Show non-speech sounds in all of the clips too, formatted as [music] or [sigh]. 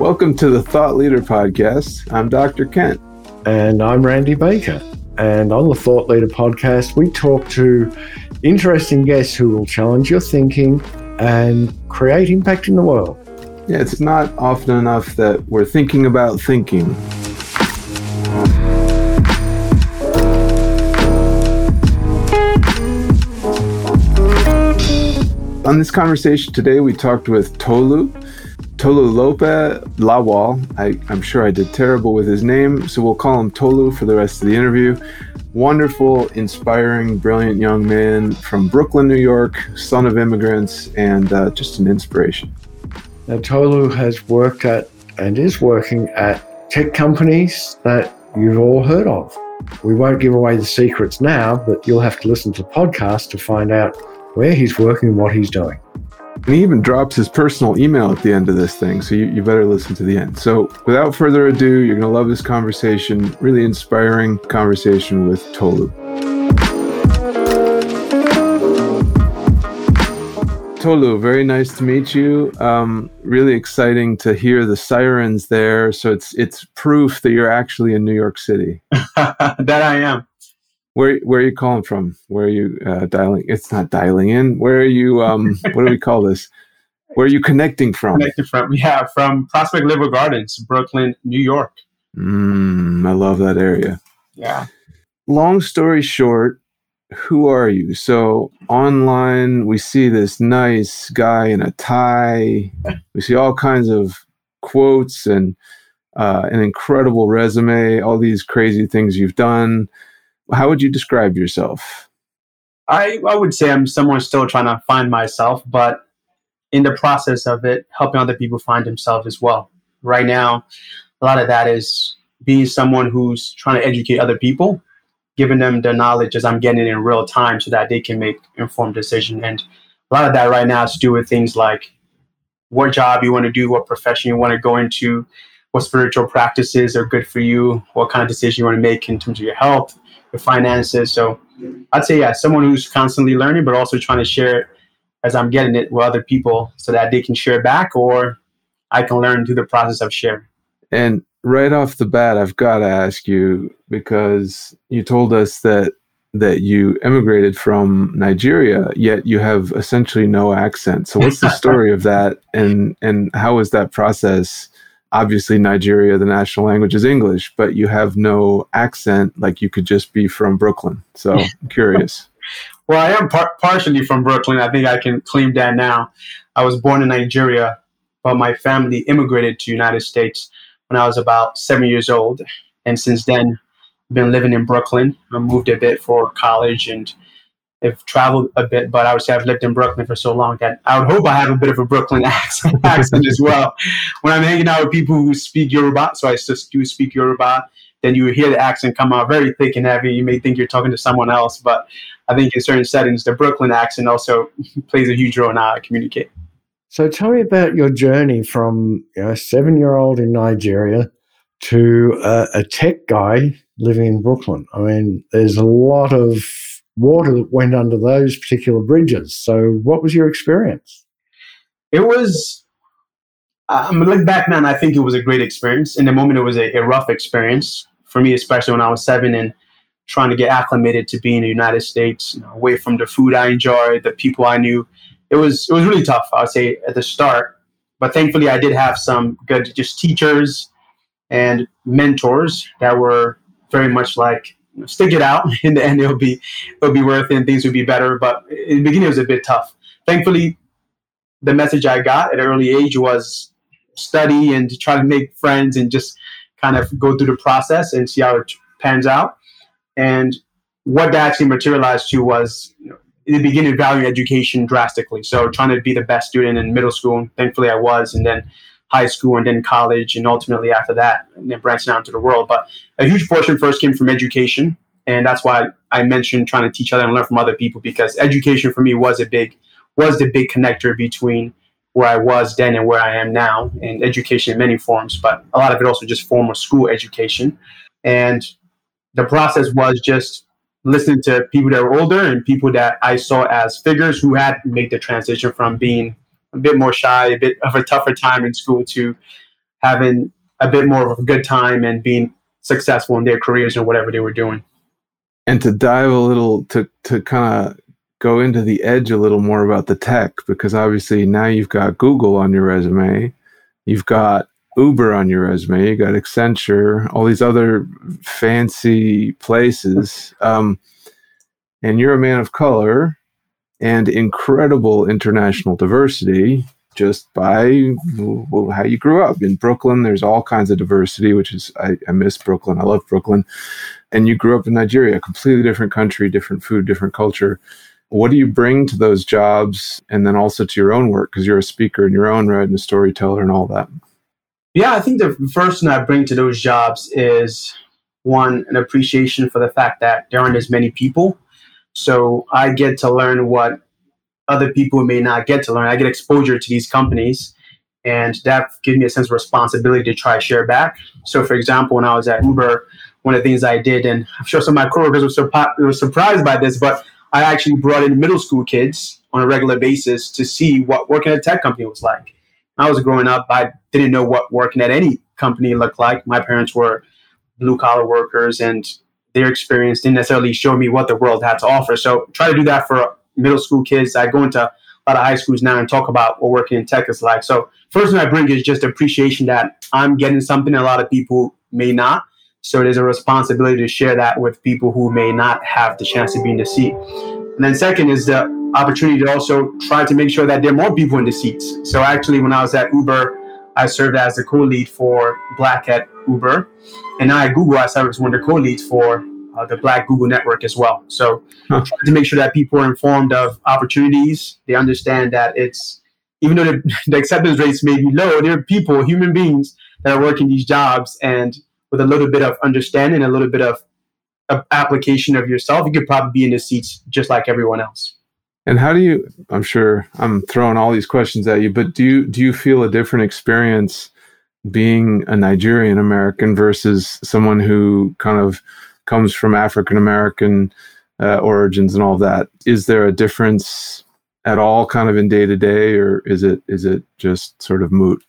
Welcome to the Thought Leader Podcast. I'm Dr. Kent. And I'm Randy Baker. And on the Thought Leader Podcast, we talk to interesting guests who will challenge your thinking and create impact in the world. Yeah, it's not often enough that we're thinking about thinking. On this conversation today, we talked with Tolu, Tolulope Lawal. I, I'm sure I did terrible with his name, so we'll call him Tolu for the rest of the interview. Wonderful, inspiring, brilliant young man from Brooklyn, New York, son of immigrants, and uh, just an inspiration. Now, Tolu has worked at and is working at tech companies that you've all heard of. We won't give away the secrets now, but you'll have to listen to the podcast to find out where he's working and what he's doing. And he even drops his personal email at the end of this thing, so you, you better listen to the end. So, without further ado, you're going to love this conversation. Really inspiring conversation with Tolu. Tolu, very nice to meet you. Um, really exciting to hear the sirens there. So it's it's proof that you're actually in New York City. [laughs] that I am. Where where are you calling from? Where are you uh, dialing? It's not dialing in. Where are you? Um, what do we call this? Where are you connecting from? Connecting from yeah, from Prospect Lefferts Gardens, Brooklyn, New York. Mm, I love that area. Yeah. Long story short, who are you? So online, we see this nice guy in a tie. We see all kinds of quotes and uh, an incredible resume, all these crazy things you've done. How would you describe yourself? I, I would say I'm someone still trying to find myself, but in the process of it, helping other people find themselves as well. Right now, a lot of that is being someone who's trying to educate other people, giving them the knowledge as I'm getting in real time so that they can make informed decision. And a lot of that right now has to do with things like what job you want to do, what profession you want to go into, what spiritual practices are good for you, what kind of decision you want to make in terms of your health, your finances. So I'd say, yeah, someone who's constantly learning, but also trying to share it as I'm getting it with other people so that they can share back or I can learn through the process of sharing. And right off the bat, I've got to ask you because you told us that that you immigrated from Nigeria, yet you have essentially no accent. So what's the [laughs] story of that and and how was that process? Obviously Nigeria, the national language is English, but you have no accent like you could just be from Brooklyn. So I'm [laughs] curious. well, I am par- partially from Brooklyn. I think I can claim that now. I was born in Nigeria, but my family immigrated to United States when I was about seven years old. And since then, I've been living in Brooklyn. I moved a bit for college and have traveled a bit, but I would say I've lived in Brooklyn for so long that I would hope I have a bit of a Brooklyn [laughs] accent, accent as well. When I'm hanging out with people who speak Yoruba, so I just do speak Yoruba, then you hear the accent come out very thick and heavy. You may think you're talking to someone else, but I think in certain settings, the Brooklyn accent also [laughs] plays a huge role in how I communicate. So tell me about your journey from you know, a seven-year-old in Nigeria to uh, a tech guy living in Brooklyn. I mean, there's a lot of water that went under those particular bridges. So, what was your experience? It was. I'm um, look back and I think it was a great experience. In the moment, it was a, a rough experience for me, especially when I was seven and trying to get acclimated to being in the United States, you know, away from the food I enjoyed, the people I knew. It was it was really tough. I would say at the start, but thankfully, I did have some good just teachers and mentors that were very much like stick it out. In the end, it'll be it'll be worth it, and things will be better. But in the beginning, it was a bit tough. Thankfully, the message I got at an early age was study and try to make friends and just kind of go through the process and see how it pans out. And what that actually materialized to was you know, in the beginning valuing education drastically. So trying to be the best student in middle school, thankfully I was, and then high school and then college, and ultimately after that, and then branching out into the world. But a huge portion first came from education, and that's why I mentioned trying to teach other and learn from other people because education for me was a big was the big connector between where I was then and where I am now, and education in many forms, but a lot of it also just formal school education. And the process was just listening to people that were older and people that I saw as figures who had made the transition from being a bit more shy, a bit of a tougher time in school to having a bit more of a good time and being successful in their careers and whatever they were doing. And to dive a little to to kind of go into the edge a little more about the tech because obviously now you've got Google on your resume, you've got Uber on your resume, you got Accenture, all these other fancy places, um, and you're a man of color and incredible international diversity just by how you grew up in Brooklyn. There's all kinds of diversity, which is I, I miss Brooklyn. I love Brooklyn, and you grew up in Nigeria, completely different country, different food, different culture. What do you bring to those jobs, and then also to your own work because you're a speaker in your own right and a storyteller and all that? Yeah, I think the first thing I bring to those jobs is one an appreciation for the fact that there aren't as many people. So I get to learn what other people may not get to learn. I get exposure to these companies, and that gives me a sense of responsibility to try to share back. So, for example, when I was at Uber, one of the things I did, and I'm sure some of my coworkers were, surpi- were surprised by this, but I actually brought in middle school kids on a regular basis to see what working at a tech company was like. I was growing up, I didn't know what working at any company looked like. My parents were blue collar workers, and their experience didn't necessarily show me what the world had to offer. So, try to do that for middle school kids. I go into a lot of high schools now and talk about what working in tech is like. So first thing I bring is just appreciation that I'm getting something a lot of people may not. So there's a responsibility to share that with people who may not have the chance to be in the seat. And then second is the opportunity to also try to make sure that there are more people in the seats. So actually when I was at Uber, I served as the co-lead for Black at Uber. And now at Google, I served as one of the co-leads for uh, the Black Google Network as well. So huh. to make sure that people are informed of opportunities, they understand that it's even though the, [laughs] the acceptance rates may be low, there are people, human beings that are working these jobs, and with a little bit of understanding, a little bit of, of application of yourself, you could probably be in the seats just like everyone else. And how do you? I'm sure I'm throwing all these questions at you, but do you do you feel a different experience being a Nigerian American versus someone who kind of comes from African American uh, origins and all that. Is there a difference at all, kind of in day to day, or is it is it just sort of moot?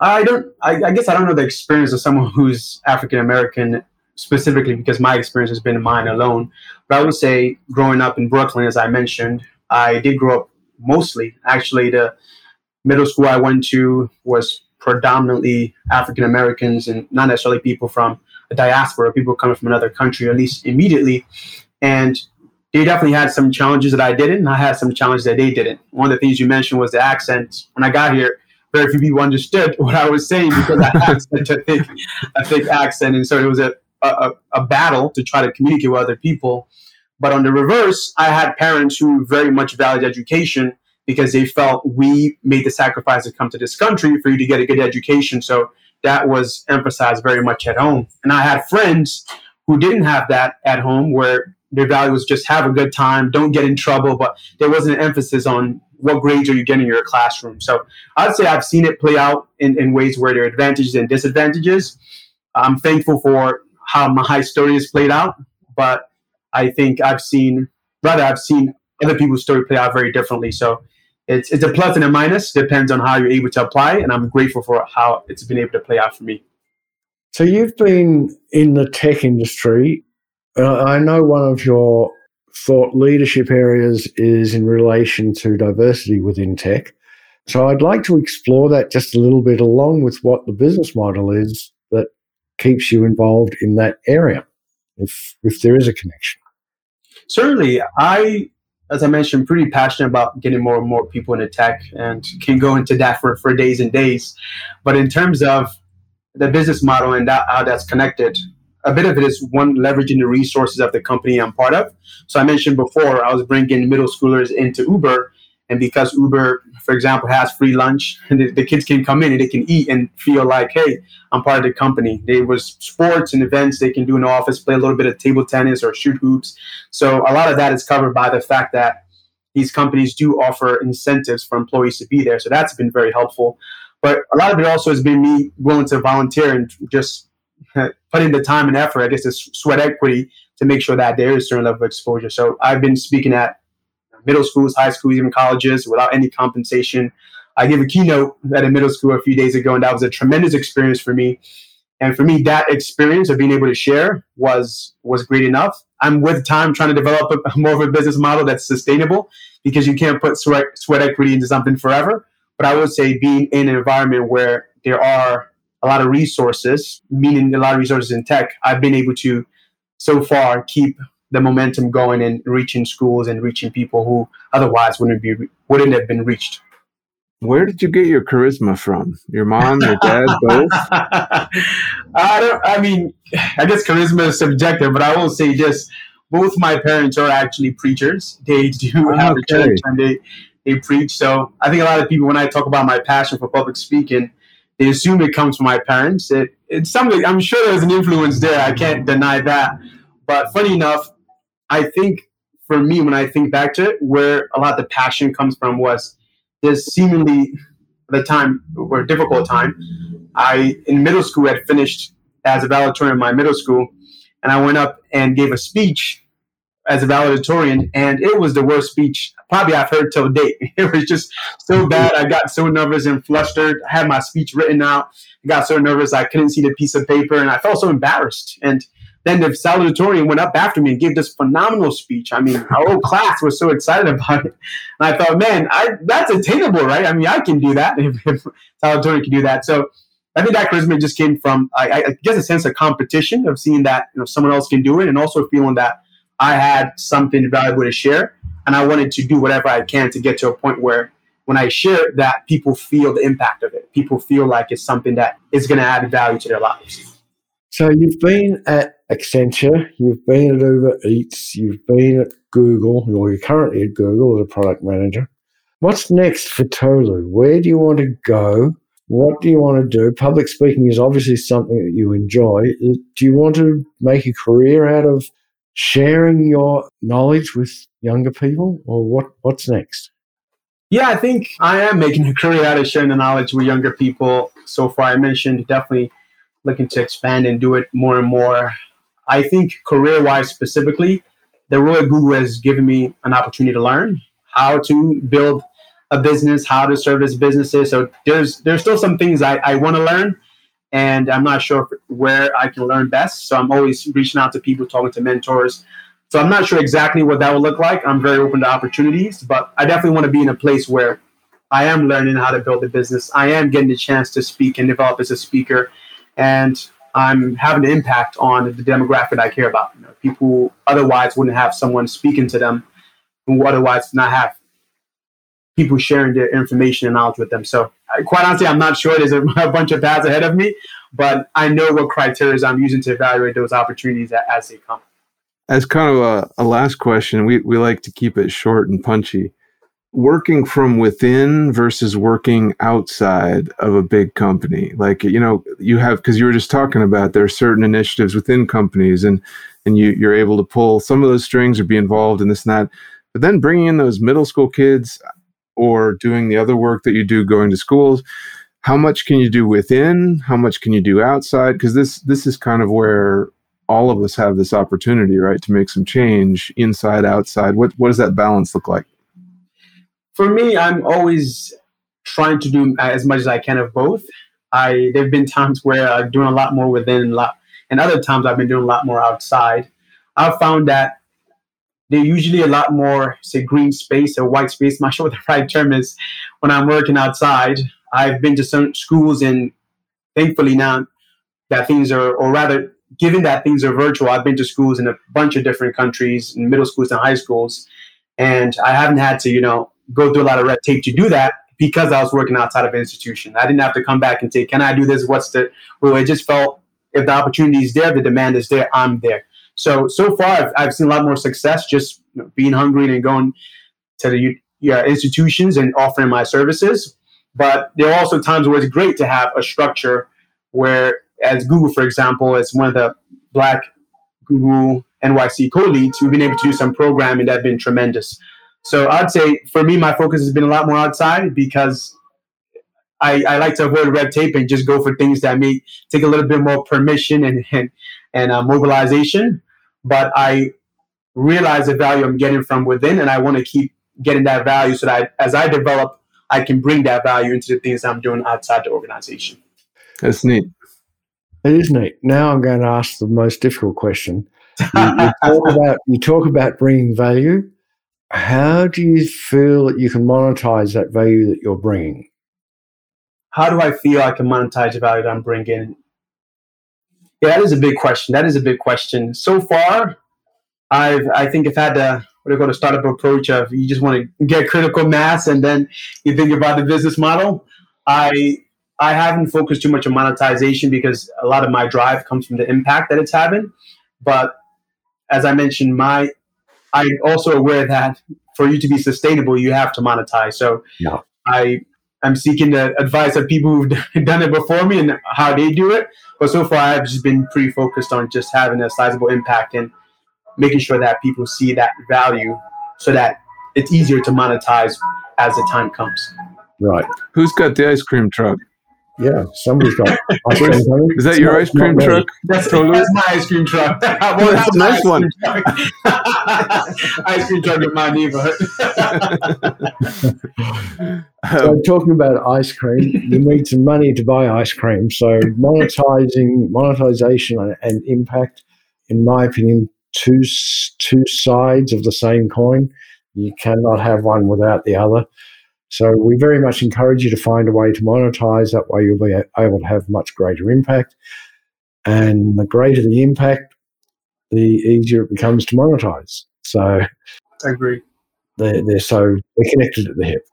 I don't. I, I guess I don't know the experience of someone who's African American specifically because my experience has been mine alone. But I would say, growing up in Brooklyn, as I mentioned, I did grow up mostly. Actually, the middle school I went to was predominantly African Americans and not necessarily people from a diaspora, people coming from another country, at least immediately. And they definitely had some challenges that I didn't, and I had some challenges that they didn't. One of the things you mentioned was the accent. When I got here, very few people understood [laughs] what I was saying because I [laughs] had such a thick, a thick accent, and so it was a, a, a battle to try to communicate with other people. But on the reverse, I had parents who very much valued education because they felt we made the sacrifice to come to this country for you to get a good education. So that was emphasized very much at home. And I had friends who didn't have that at home where their value was just have a good time, don't get in trouble, but there wasn't an emphasis on what grades are you getting in your classroom. So I'd say I've seen it play out in, in ways where there are advantages and disadvantages. I'm thankful for how my story has played out, but I think I've seen, rather, I've seen other people's story play out very differently. So it's it's a plus and a minus. Depends on how you're able to apply, and I'm grateful for how it's been able to play out for me. So you've been in the tech industry. Uh, I know one of your thought leadership areas is in relation to diversity within tech. So I'd like to explore that just a little bit along with what the business model is keeps you involved in that area, if if there is a connection. Certainly, I as I mentioned, pretty passionate about getting more and more people into tech and can go into that for, for days and days. But in terms of the business model and that, how that's connected, a bit of it is one leveraging the resources of the company I'm part of. So I mentioned before, I was bringing middle schoolers into Uber and because Uber, for example, has free lunch, and [laughs] the, the, kids can come in and they can eat and feel like, hey, I'm part of the company. There was sports and events they can do in the office, play a little bit of table tennis or shoot hoops. So a lot of that is covered by the fact that these companies do offer incentives for employees to be there. So that's been very helpful. But a lot of it also has been me willing to volunteer and just [laughs] put in the time and effort, I guess, the sweat equity to make sure that there is a certain level of exposure. So I've been speaking at middle schools, high schools, even colleges without any compensation. I gave a keynote at a middle school a few days ago, and that was a tremendous experience for me. And for me, that experience of being able to share was was great enough. I'm with time trying to develop a, [laughs] more of a business model that's sustainable because you can't put sweat, sweat equity into something forever. But I would say being in an environment where there are a lot of resources, meaning a lot of resources in tech, I've been able to so far keep the momentum going and reaching schools and reaching people who otherwise wouldn't be wouldn't have been reached. Where did you get your charisma from? Your mom, your dad, [laughs] both? I don't. I mean, I guess charisma is subjective, but I will say this: both my parents are actually preachers. They do [laughs] oh, have okay. a church and they they preach. So I think a lot of people, when I talk about my passion for public speaking, they assume it comes from my parents. It, it's something I'm sure there's an influence there. I can't deny that. But funny enough, I think for me, when I think back to it, where a lot of the passion comes from was this seemingly the time or difficult time. I in middle school had finished as a valedictorian in my middle school, and I went up and gave a speech as a valedictorian, and it was the worst speech probably I've heard till date. [laughs] It was just so bad. I got so nervous and flustered. I had my speech written out. I got so nervous I couldn't see the piece of paper, and I felt so embarrassed. And then the salutatorian went up after me and gave this phenomenal speech. I mean, our whole class was so excited about it. And I thought, man, I, that's attainable, right? I mean, I can do that [laughs] if, if valedictorian can do that. So I think that charisma just came from, I, I, guess, a sense of competition of seeing that you know someone else can do it, and also feeling that I had something valuable to share, and I wanted to do whatever I can to get to a point where when I share that, people feel the impact of it. People feel like it's something that is going to add value to their lives. So you've been at Accenture, you've been at Uber Eats, you've been at Google, or you're currently at Google as a product manager. What's next for Tolu? Where do you want to go? What do you want to do? Public speaking is obviously something that you enjoy. Do you want to make a career out of sharing your knowledge with younger people, or what, what's next? Yeah, I think I am making a career out of sharing the knowledge with younger people. So far, I mentioned definitely looking to expand and do it more and more. I think career wise specifically, the at Google has given me an opportunity to learn how to build a business, how to service businesses. So there's there's still some things I, I want to learn and I'm not sure where I can learn best. So I'm always reaching out to people, talking to mentors. So I'm not sure exactly what that will look like. I'm very open to opportunities, but I definitely want to be in a place where I am learning how to build a business. I am getting the chance to speak and develop as a speaker and I'm having an impact on the demographic I care about. You know, people who otherwise wouldn't have someone speaking to them, who otherwise not have people sharing their information and knowledge with them. So, uh, quite honestly, I'm not sure. There's a, [laughs] a bunch of paths ahead of me, but I know what criteria I'm using to evaluate those opportunities as they come. As kind of a, a last question, we, we like to keep it short and punchy working from within versus working outside of a big company. Like you know you have because you were just talking about there are certain initiatives within companies and and you you're able to pull some of those strings or be involved in this and that. But then bringing in those middle school kids or doing the other work that you do going to schools how much can you do within? How much can you do outside? Because this this is kind of where all of us have this opportunity right to make some change inside outside. What what does that balance look like for me, I'm always trying to do as much as I can of both. I there've been times where I'm doing a lot more within, and other times I've been doing a lot more outside. I've found that they're usually a lot more, say, green space or white space. I'm not sure what the right term is when I'm working outside. I've been to some schools, and thankfully now that things are, or rather, given that things are virtual, I've been to schools in a bunch of different countries, in middle schools and high schools, and I haven't had to, you know, go through a lot of red tape to do that because I was working outside of an institution. I didn't have to come back and say, "Can I do this? What's the?" Well, it just felt if the opportunity is there, the demand is there, I'm there. So so far, I've, I've seen a lot more success just you know, being hungry and going to the yeah, institutions and offering my services. But there are also times where it's great to have a structure where, as Google, for example, as one of the Black Google NYC co-leads, we've been able to do some programming that's been tremendous. So I'd say for me, my focus has been a lot more outside because I, I like to avoid red tape and just go for things that may take a little bit more permission and and, and uh, mobilization. But I realize the value I'm getting from within, and I want to keep getting that value so that I, as I develop, I can bring that value into the things I'm doing outside the organization. That's neat. It is neat. Now I'm going to ask the most difficult question. You, you, [laughs] talk about you talk about bringing value. How do you feel that you can monetize that value that you're bringing? How do I feel I can monetize the value that I'm bringing? Yeah, that is a big question. That is a big question. So far, I've I think I've had the what do you call the startup approach of you just want to get critical mass and then you think about the business model. I I haven't focused too much on monetization because a lot of my drive comes from the impact that it's having. But as I mentioned, my I'm also aware that for you to be sustainable, you have to monetize. So yeah. I am seeking the advice of people who've [laughs] done it before me and how they do it. But so far, I've just been pretty focused on just having a sizable impact and making sure that people see that value so that it's easier to monetize as the time comes. Right. Who's got the ice cream truck? Yeah, somebody's got [laughs] ice cream coming. Is that your not- ice cream truck? That's, Totally. that's my ice cream truck. [laughs] well, That's a nice one. truck. [laughs] ice cream truck in my neighborhood. So um, talking about ice cream, you need some money to buy ice cream. So monetizing, monetization, and, and impact, in my opinion, two two sides of the same coin. You cannot have one without the other. So we very much encourage you to find a way to monetize. That way, you'll be able to have much greater impact. And the greater the impact, the easier it becomes to monetize. So I agree. they're, they're so they're connected at the hip.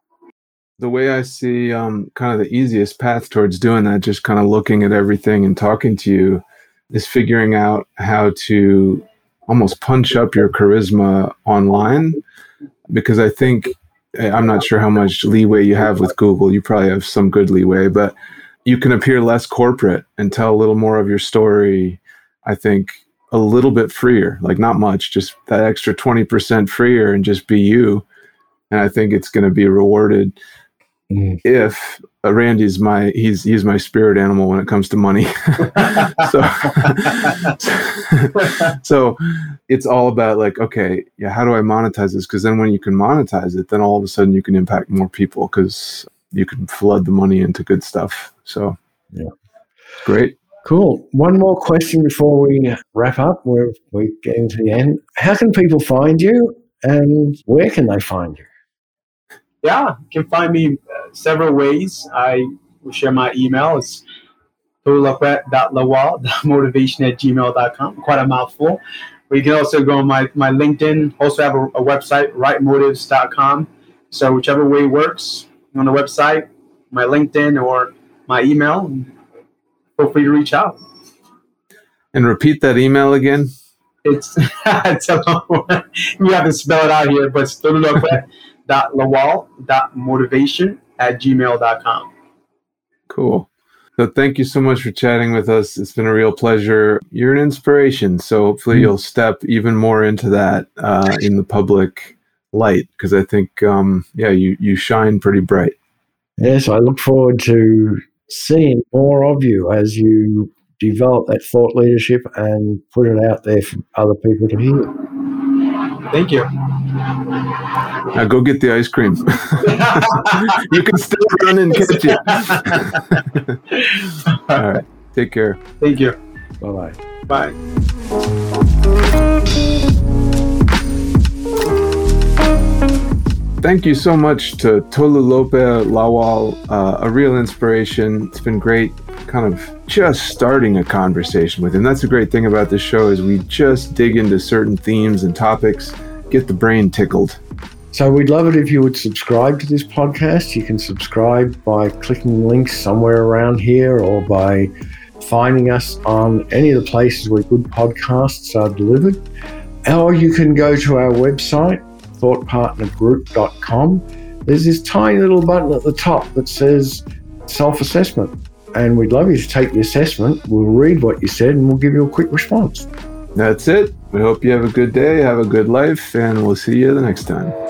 the way I see um, kind of the easiest path towards doing that, just kind of looking at everything and talking to you, is figuring out how to almost punch up your charisma online. Because I think, I'm not sure how much leeway you have with Google. You probably have some good leeway, but you can appear less corporate and tell a little more of your story. I think a little bit freer, like not much, just that extra 20% freer and just be you. And I think it's going to be rewarded Mm. if uh, Randy's my he's he's my spirit animal when it comes to money. [laughs] so [laughs] so it's all about like okay, yeah, how do I monetize this? Because then when you can monetize it, then all of a sudden you can impact more people because you can flood the money into good stuff. So Yeah. great. Cool. One more question before we wrap up. We're, we're getting to the end. How can people find you and where can they find you? Yeah, you can find me uh, several ways. I will share my email. It's motivation at gmail.com. Quite a mouthful. But you can also go on my, my LinkedIn. Also have a, a website, rightmotives.com. So whichever way works on the website, my LinkedIn or my email, feel free to reach out. And repeat that email again. It's, [laughs] it's a. You have to spell it out here, but it's [laughs] motivation at gmail.com. Cool. So thank you so much for chatting with us. It's been a real pleasure. You're an inspiration. So hopefully you'll step even more into that uh, in the public light because I think, um, yeah, you, you shine pretty bright. Yes, I look forward to seeing more of you as you develop that thought leadership and put it out there for other people to hear. Thank you. Now go get the ice cream. [laughs] you can still run and catch it. [laughs] All right. Take care. Thank you. Bye bye. Bye. Thank you so much to Tolulope Lawal, uh, a real inspiration. It's been great kind of just starting a conversation with him. That's the great thing about this show is we just dig into certain themes and topics, get the brain tickled. So we'd love it if you would subscribe to this podcast. You can subscribe by clicking links somewhere around here or by finding us on any of the places where good podcasts are delivered. Or you can go to our website, thoughtpartnergroup.com. There's this tiny little button at the top that says self assessment. And we'd love you to take the assessment. We'll read what you said and we'll give you a quick response. That's it. We hope you have a good day, have a good life, and we'll see you the next time.